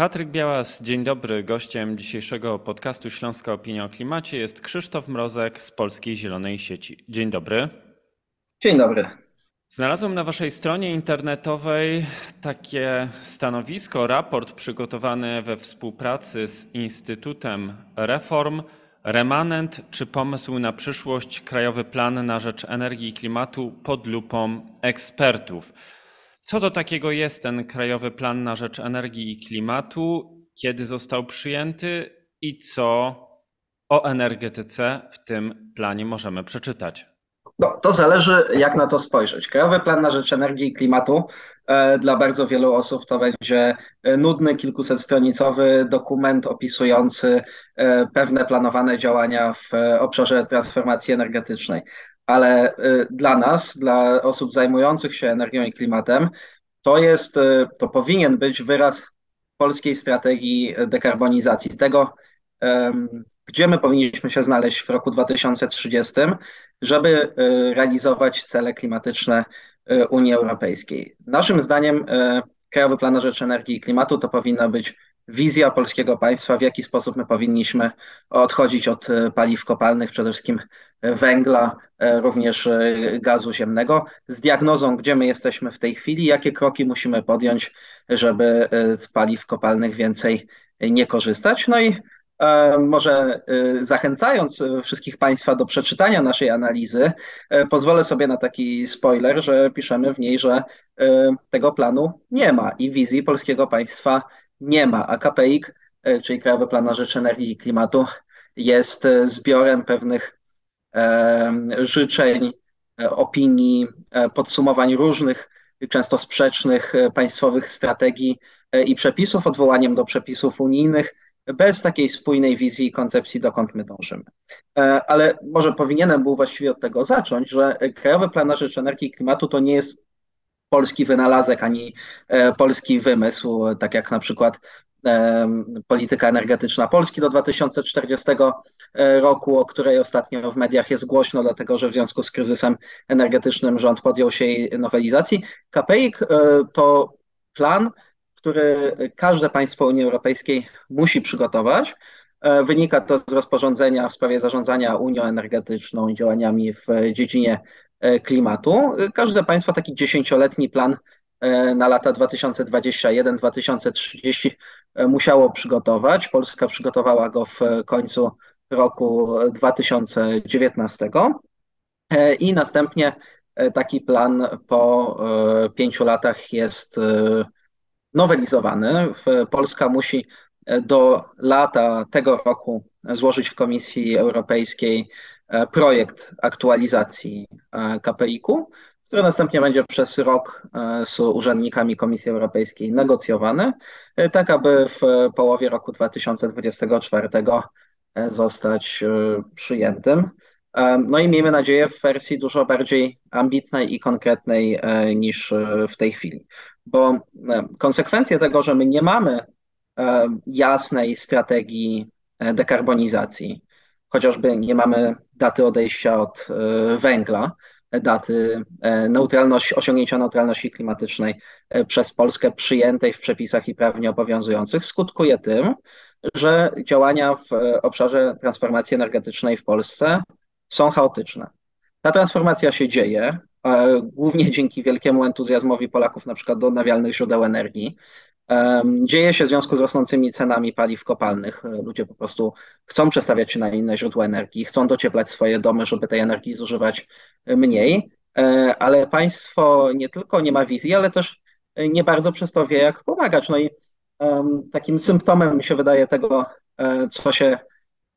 Patryk Białas, dzień dobry. Gościem dzisiejszego podcastu Śląska Opinia o Klimacie jest Krzysztof Mrozek z Polskiej Zielonej Sieci. Dzień dobry. Dzień dobry. Znalazłem na Waszej stronie internetowej takie stanowisko, raport przygotowany we współpracy z Instytutem Reform. Remanent czy pomysł na przyszłość Krajowy Plan na Rzecz Energii i Klimatu pod lupą ekspertów. Co to takiego jest ten Krajowy Plan na Rzecz Energii i Klimatu? Kiedy został przyjęty i co o energetyce w tym planie możemy przeczytać? No, to zależy, jak na to spojrzeć. Krajowy Plan na Rzecz Energii i Klimatu e, dla bardzo wielu osób to będzie e, nudny, kilkusetstronicowy dokument opisujący e, pewne planowane działania w obszarze transformacji energetycznej. Ale dla nas, dla osób zajmujących się energią i klimatem, to jest, to powinien być wyraz polskiej strategii dekarbonizacji, tego, gdzie my powinniśmy się znaleźć w roku 2030, żeby e, realizować cele klimatyczne Unii Europejskiej. Naszym zdaniem Krajowy Plan na Rzecz Energii i Klimatu to powinna być wizja polskiego państwa, w jaki sposób my powinniśmy odchodzić od paliw kopalnych, przede wszystkim węgla, również gazu ziemnego, z diagnozą, gdzie my jesteśmy w tej chwili, jakie kroki musimy podjąć, żeby z paliw kopalnych więcej nie korzystać. No i E, może e, zachęcając e, wszystkich Państwa do przeczytania naszej analizy, pozwolę sobie na taki spoiler, że piszemy w niej, że tego planu nie ma i wizji polskiego państwa nie ma, a KPIK, czyli Krajowy Plan na Rzecz Energii i Klimatu, jest zbiorem pewnych życzeń, opinii, podsumowań różnych, często sprzecznych państwowych strategii i przepisów, odwołaniem do przepisów unijnych, bez takiej spójnej wizji i koncepcji, dokąd my dążymy. E, ale może powinienem był właściwie od tego zacząć, że Krajowy Plan na Rzecz Energii i Klimatu to nie jest polski wynalazek ani e, polski wymysł, tak jak na przykład e, polityka energetyczna Polski do 2040 roku, o której ostatnio w mediach jest głośno, dlatego że w związku z kryzysem energetycznym rząd podjął się jej nowelizacji. KPIK to plan, który każde państwo Unii Europejskiej musi przygotować. E, wynika to z rozporządzenia w sprawie zarządzania Unią Energetyczną i działaniami w dziedzinie e, klimatu. Każde państwo taki dziesięcioletni plan e, na lata 2021-2030 musiało przygotować. Polska przygotowała go w końcu roku 2019 i następnie taki plan po pięciu latach jest nowelizowany. Polska musi e, do lata tego roku złożyć w Komisji Europejskiej e, projekt aktualizacji e, KPIK-u, który następnie będzie przez rok z urzędnikami Komisji Europejskiej negocjowany, tak aby w połowie roku 2024 zostać przyjętym. No i miejmy nadzieję w wersji dużo bardziej ambitnej i konkretnej niż w tej chwili bo e, konsekwencje tego, że my nie mamy e, jasnej strategii e, dekarbonizacji, chociażby nie mamy daty odejścia od węgla, daty neutralności, osiągnięcia neutralności klimatycznej przez Polskę przyjętej w przepisach i prawnie obowiązujących, skutkuje tym, że działania w obszarze transformacji energetycznej w Polsce są chaotyczne. Ta transformacja się dzieje, głównie dzięki wielkiemu entuzjazmowi Polaków na przykład do odnawialnych źródeł energii. Dzieje się w związku z rosnącymi cenami paliw kopalnych. Ludzie po prostu chcą przestawiać się na inne źródła energii, chcą docieplać swoje domy, żeby tej energii zużywać mniej, e, ale państwo nie tylko nie ma wizji, ale też nie bardzo przez to wie, jak pomagać. No i takim symptomem mi się wydaje tego, e, co się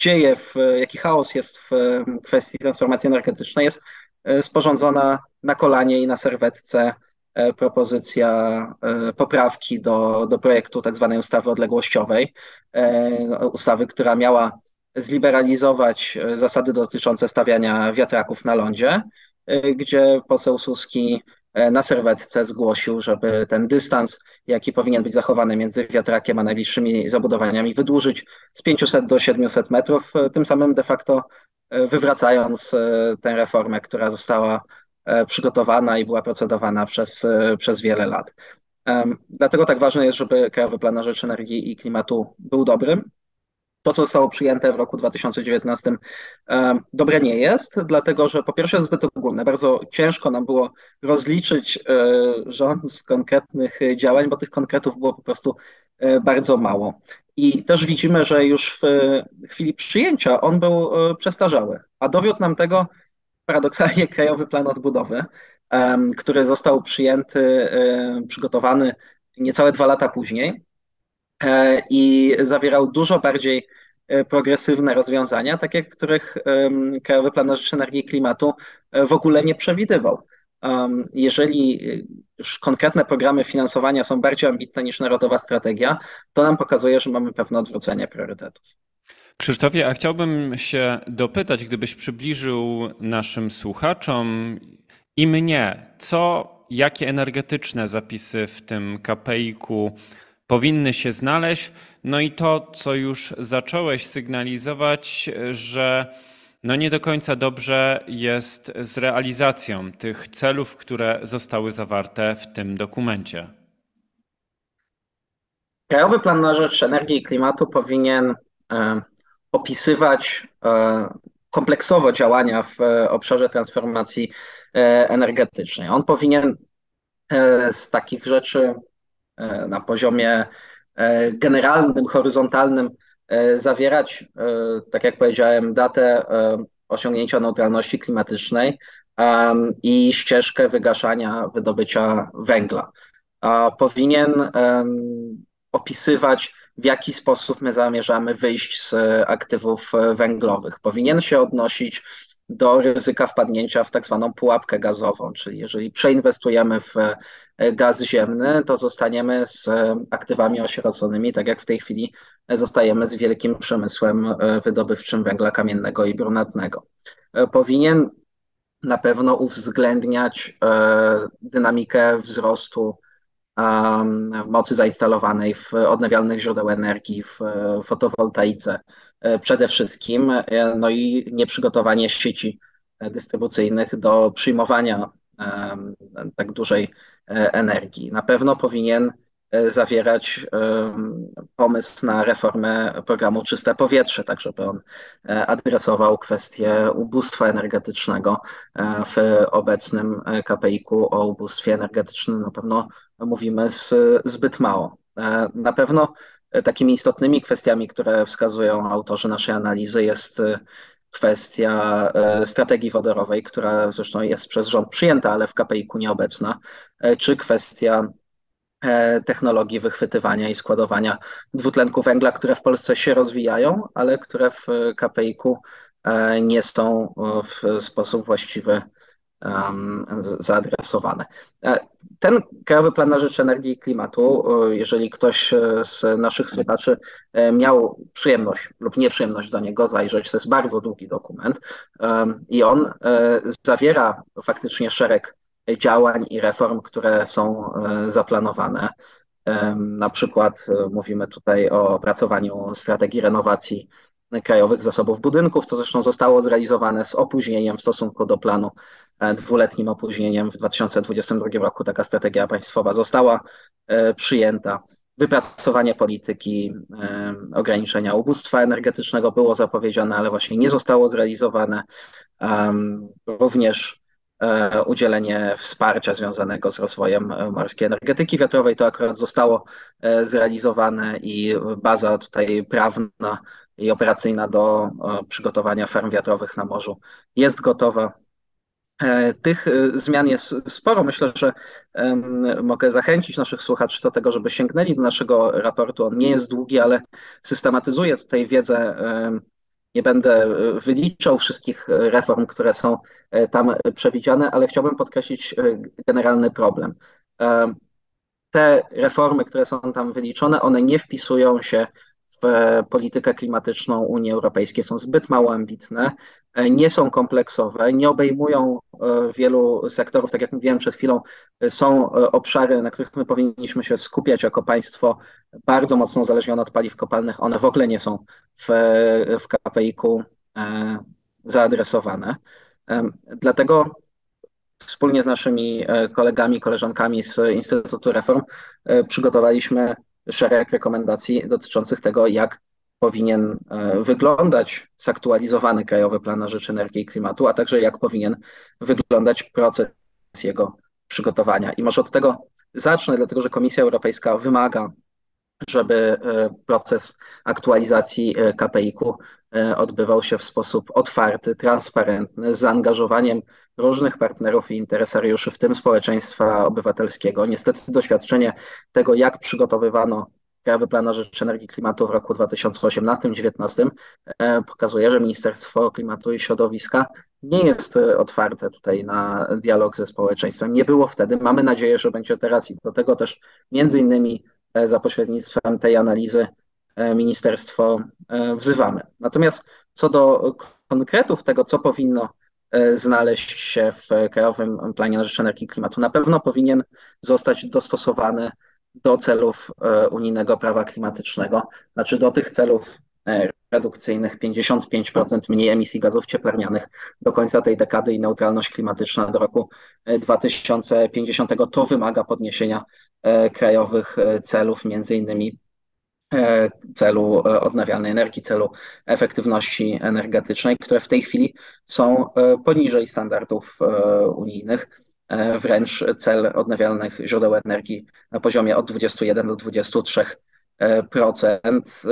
dzieje, w, jaki chaos jest w kwestii transformacji energetycznej, jest E, sporządzona na kolanie i na serwetce e, propozycja e, poprawki do, do projektu tak zwanej ustawy odległościowej, ustawy, która miała zliberalizować zasady dotyczące stawiania wiatraków na lądzie, gdzie poseł Suski na serwetce zgłosił, żeby ten dystans, jaki powinien być zachowany między wiatrakiem a najbliższymi zabudowaniami, wydłużyć z 500 do 700 metrów, tym samym de facto wywracając e, tę reformę, która została e, przygotowana i była procedowana przez, e, przez wiele lat. Dlatego tak ważne jest, żeby Krajowy Plan na Rzecz Energii i Klimatu był dobrym. To, co zostało przyjęte w roku 2019, dobre nie jest, dlatego że po pierwsze jest zbyt ogólne. Bardzo ciężko nam było rozliczyć e, rząd z konkretnych działań, bo tych konkretów było po prostu e, bardzo mało. I też widzimy, że już w chwili przyjęcia on był e, przestarzały, a dowiódł nam tego paradoksalnie Krajowy Plan Odbudowy, który został przyjęty, przygotowany niecałe dwa lata później e, i zawierał dużo bardziej e, progresywne rozwiązania, takie, których Krajowy Plan na Rzecz Energii i Klimatu e, w ogóle nie przewidywał. Jeżeli już konkretne programy finansowania są bardziej ambitne niż Narodowa Strategia, to nam pokazuje, że mamy pewne odwrócenie priorytetów. Krzysztofie, a chciałbym się dopytać, gdybyś przybliżył naszym słuchaczom i mnie, co, jakie energetyczne zapisy w tym KPI-ku powinny się znaleźć, no i to, co już zacząłeś sygnalizować, że no nie do końca dobrze jest z realizacją tych celów, które zostały zawarte w tym dokumencie. Krajowy Plan na Rzecz Energii i Klimatu powinien e, opisywać e, kompleksowo działania w e, obszarze transformacji e, energetycznej. On powinien z takich rzeczy na poziomie generalnym, horyzontalnym zawierać, tak jak powiedziałem, datę osiągnięcia neutralności klimatycznej i ścieżkę wygaszania wydobycia węgla. Powinien opisywać w jaki sposób my zamierzamy wyjść z aktywów węglowych. Powinien się odnosić do ryzyka wpadnięcia w tak zwaną pułapkę gazową, czyli jeżeli przeinwestujemy w gaz ziemny, to zostaniemy z aktywami osieroconymi, tak jak w tej chwili zostajemy z wielkim przemysłem wydobywczym węgla kamiennego i brunatnego. Powinien na pewno uwzględniać e, dynamikę wzrostu mocy zainstalowanej w odnawialnych źródeł energii, w fotowoltaice e, przede wszystkim, e, no i nieprzygotowanie sieci dystrybucyjnych do przyjmowania tak dużej e, energii. Na pewno powinien zawierać pomysł na reformę programu Czyste Powietrze, tak żeby on adresował kwestię ubóstwa energetycznego w obecnym KPI-ku o ubóstwie energetycznym. Na pewno mówimy z, zbyt mało. E, na pewno takimi istotnymi kwestiami, które wskazują autorzy naszej analizy, jest e, kwestia e, strategii wodorowej, która zresztą jest przez rząd przyjęta, ale w KPI-ku nieobecna, czy kwestia technologii wychwytywania i składowania dwutlenku węgla, które w Polsce się rozwijają, ale które w KPI-ku nie są w sposób właściwy zaadresowane. E, ten Krajowy Plan na Rzecz Energii i Klimatu, jeżeli ktoś e, z naszych słuchaczy e, miał przyjemność lub nieprzyjemność do niego zajrzeć, to jest bardzo długi dokument i on zawiera faktycznie szereg działań i reform, które są zaplanowane. Na przykład mówimy tutaj o opracowaniu strategii renowacji krajowych zasobów budynków, co zresztą zostało zrealizowane z opóźnieniem w stosunku do planu, e, dwuletnim opóźnieniem. W 2022 roku taka strategia państwowa została e, przyjęta. Wypracowanie polityki e, ograniczenia ubóstwa energetycznego było zapowiedziane, ale właśnie nie zostało zrealizowane. Również udzielenie wsparcia związanego z rozwojem morskiej energetyki wiatrowej. To akurat zostało zrealizowane i baza tutaj prawna i operacyjna do e, przygotowania farm wiatrowych na morzu jest gotowa. E, tych e, zmian jest sporo. Myślę, że mogę zachęcić naszych słuchaczy do tego, żeby sięgnęli do naszego raportu. On nie jest długi, ale systematyzuje tutaj wiedzę. Nie będę wyliczał wszystkich reform, które są tam przewidziane, ale chciałbym podkreślić generalny problem. Te reformy, które są tam wyliczone, one nie wpisują się w politykę klimatyczną Unii Europejskiej są zbyt mało ambitne, nie są kompleksowe, nie obejmują e, wielu sektorów. Tak jak mówiłem przed chwilą, są e, obszary, na których my powinniśmy się skupiać jako państwo bardzo mocno uzależnione od paliw kopalnych. One w ogóle nie są w, w KPI-ku e, zaadresowane. Dlatego wspólnie z naszymi kolegami, koleżankami z Instytutu Reform przygotowaliśmy szereg rekomendacji dotyczących tego, jak powinien wyglądać zaktualizowany Krajowy Plan na Rzecz Energii i Klimatu, a także jak powinien wyglądać proces jego przygotowania. I może od tego zacznę, dlatego że Komisja Europejska wymaga, żeby e, proces aktualizacji e, KPI-ku e, odbywał się w sposób otwarty, transparentny, z zaangażowaniem różnych partnerów i interesariuszy, w tym społeczeństwa obywatelskiego. Niestety doświadczenie tego, jak przygotowywano Krajowy Plan na Rzecz Energii i Klimatu w roku 2018-2019 pokazuje, że Ministerstwo Klimatu i Środowiska nie jest otwarte tutaj na dialog ze społeczeństwem. Nie było wtedy. Mamy nadzieję, że będzie teraz i do tego też między innymi za pośrednictwem tej analizy e, ministerstwo e, wzywamy. Natomiast co do konkretów tego, co powinno znaleźć się w Krajowym Planie na Rzecz Energii i Klimatu, na pewno powinien zostać dostosowany do celów unijnego prawa klimatycznego, znaczy do tych celów redukcyjnych 55% mniej emisji gazów cieplarnianych do końca tej dekady i neutralność klimatyczna do roku 2050. E, to wymaga podniesienia e, krajowych e, celów, między innymi celu odnawialnej energii, celu efektywności energetycznej, które w tej chwili są poniżej standardów unijnych. Wręcz cel odnawialnych źródeł energii na poziomie od 21 do 23 procent,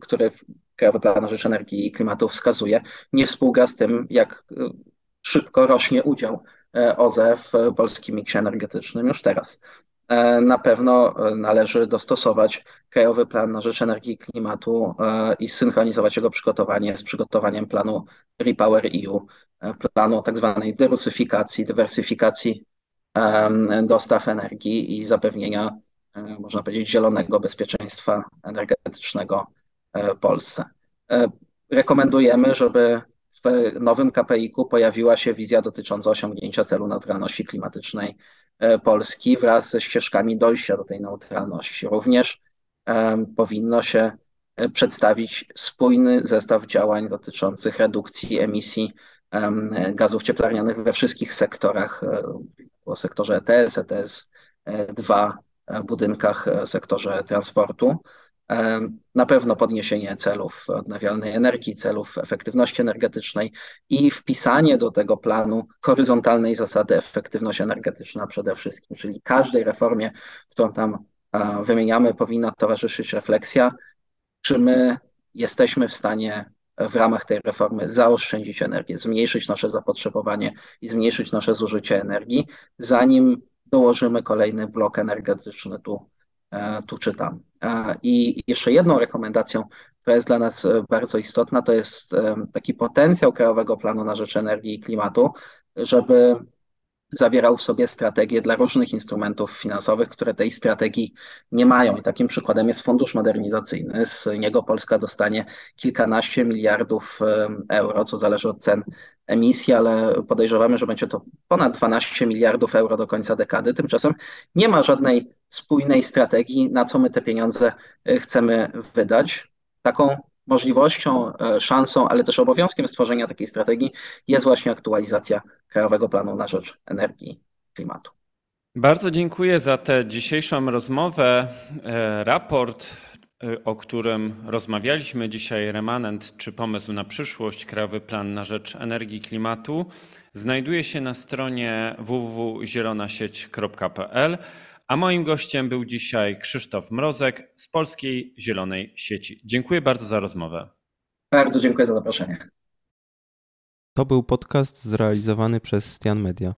który Krajowy Plan na Rzecz Energii i Klimatu wskazuje, nie współgra z tym, jak e, szybko rośnie udział e, OZE w polskim miksie energetycznym już teraz. E, na pewno należy dostosować Krajowy Plan na Rzecz Energii i Klimatu i synchronizować jego przygotowanie z przygotowaniem planu Repower EU, planu tak zwanej dywersyfikacji, dostaw energii i zapewnienia, można powiedzieć, zielonego bezpieczeństwa energetycznego Polsce. E, rekomendujemy, żeby w nowym KPI-ku pojawiła się wizja dotycząca osiągnięcia celu neutralności klimatycznej e, Polski wraz ze ścieżkami dojścia do tej neutralności. Również powinno się przedstawić spójny zestaw działań dotyczących redukcji emisji gazów cieplarnianych we wszystkich sektorach, w sektorze ETS, ETS 2, budynkach, sektorze transportu. Na pewno podniesienie celów odnawialnej energii, celów efektywności energetycznej i wpisanie do tego planu horyzontalnej zasady efektywność energetyczna przede wszystkim, czyli każdej reformie, którą tam wymieniamy, powinna towarzyszyć refleksja, czy my jesteśmy w stanie w ramach tej reformy zaoszczędzić energię, zmniejszyć nasze zapotrzebowanie i zmniejszyć nasze zużycie energii, zanim dołożymy kolejny blok energetyczny tu E, tu czytam. E, I jeszcze jedną rekomendacją, która jest dla nas e, bardzo istotna, to jest taki potencjał Krajowego Planu na Rzecz Energii i Klimatu, żeby zawierał w sobie strategię dla różnych instrumentów finansowych, które tej strategii nie mają. I takim przykładem jest Fundusz Modernizacyjny. Z niego Polska dostanie kilkanaście miliardów euro, co zależy od cen emisji, ale podejrzewamy, że będzie to ponad 12 miliardów euro do końca dekady. Tymczasem nie ma żadnej spójnej strategii, na co my te pieniądze e, chcemy wydać. Taką możliwością, e, szansą, ale też obowiązkiem stworzenia takiej strategii jest właśnie aktualizacja Krajowego Planu na Rzecz Energii i Klimatu. Bardzo dziękuję za tę dzisiejszą rozmowę. E, raport, o którym rozmawialiśmy dzisiaj, remanent czy pomysł na przyszłość, Krajowy Plan na Rzecz Energii i Klimatu, znajduje się na stronie www.zielonasieć.pl. A moim gościem był dzisiaj Krzysztof Mrozek z Polskiej Zielonej Sieci. Dziękuję bardzo za rozmowę. Bardzo dziękuję za zaproszenie. To był podcast zrealizowany przez Stian Media.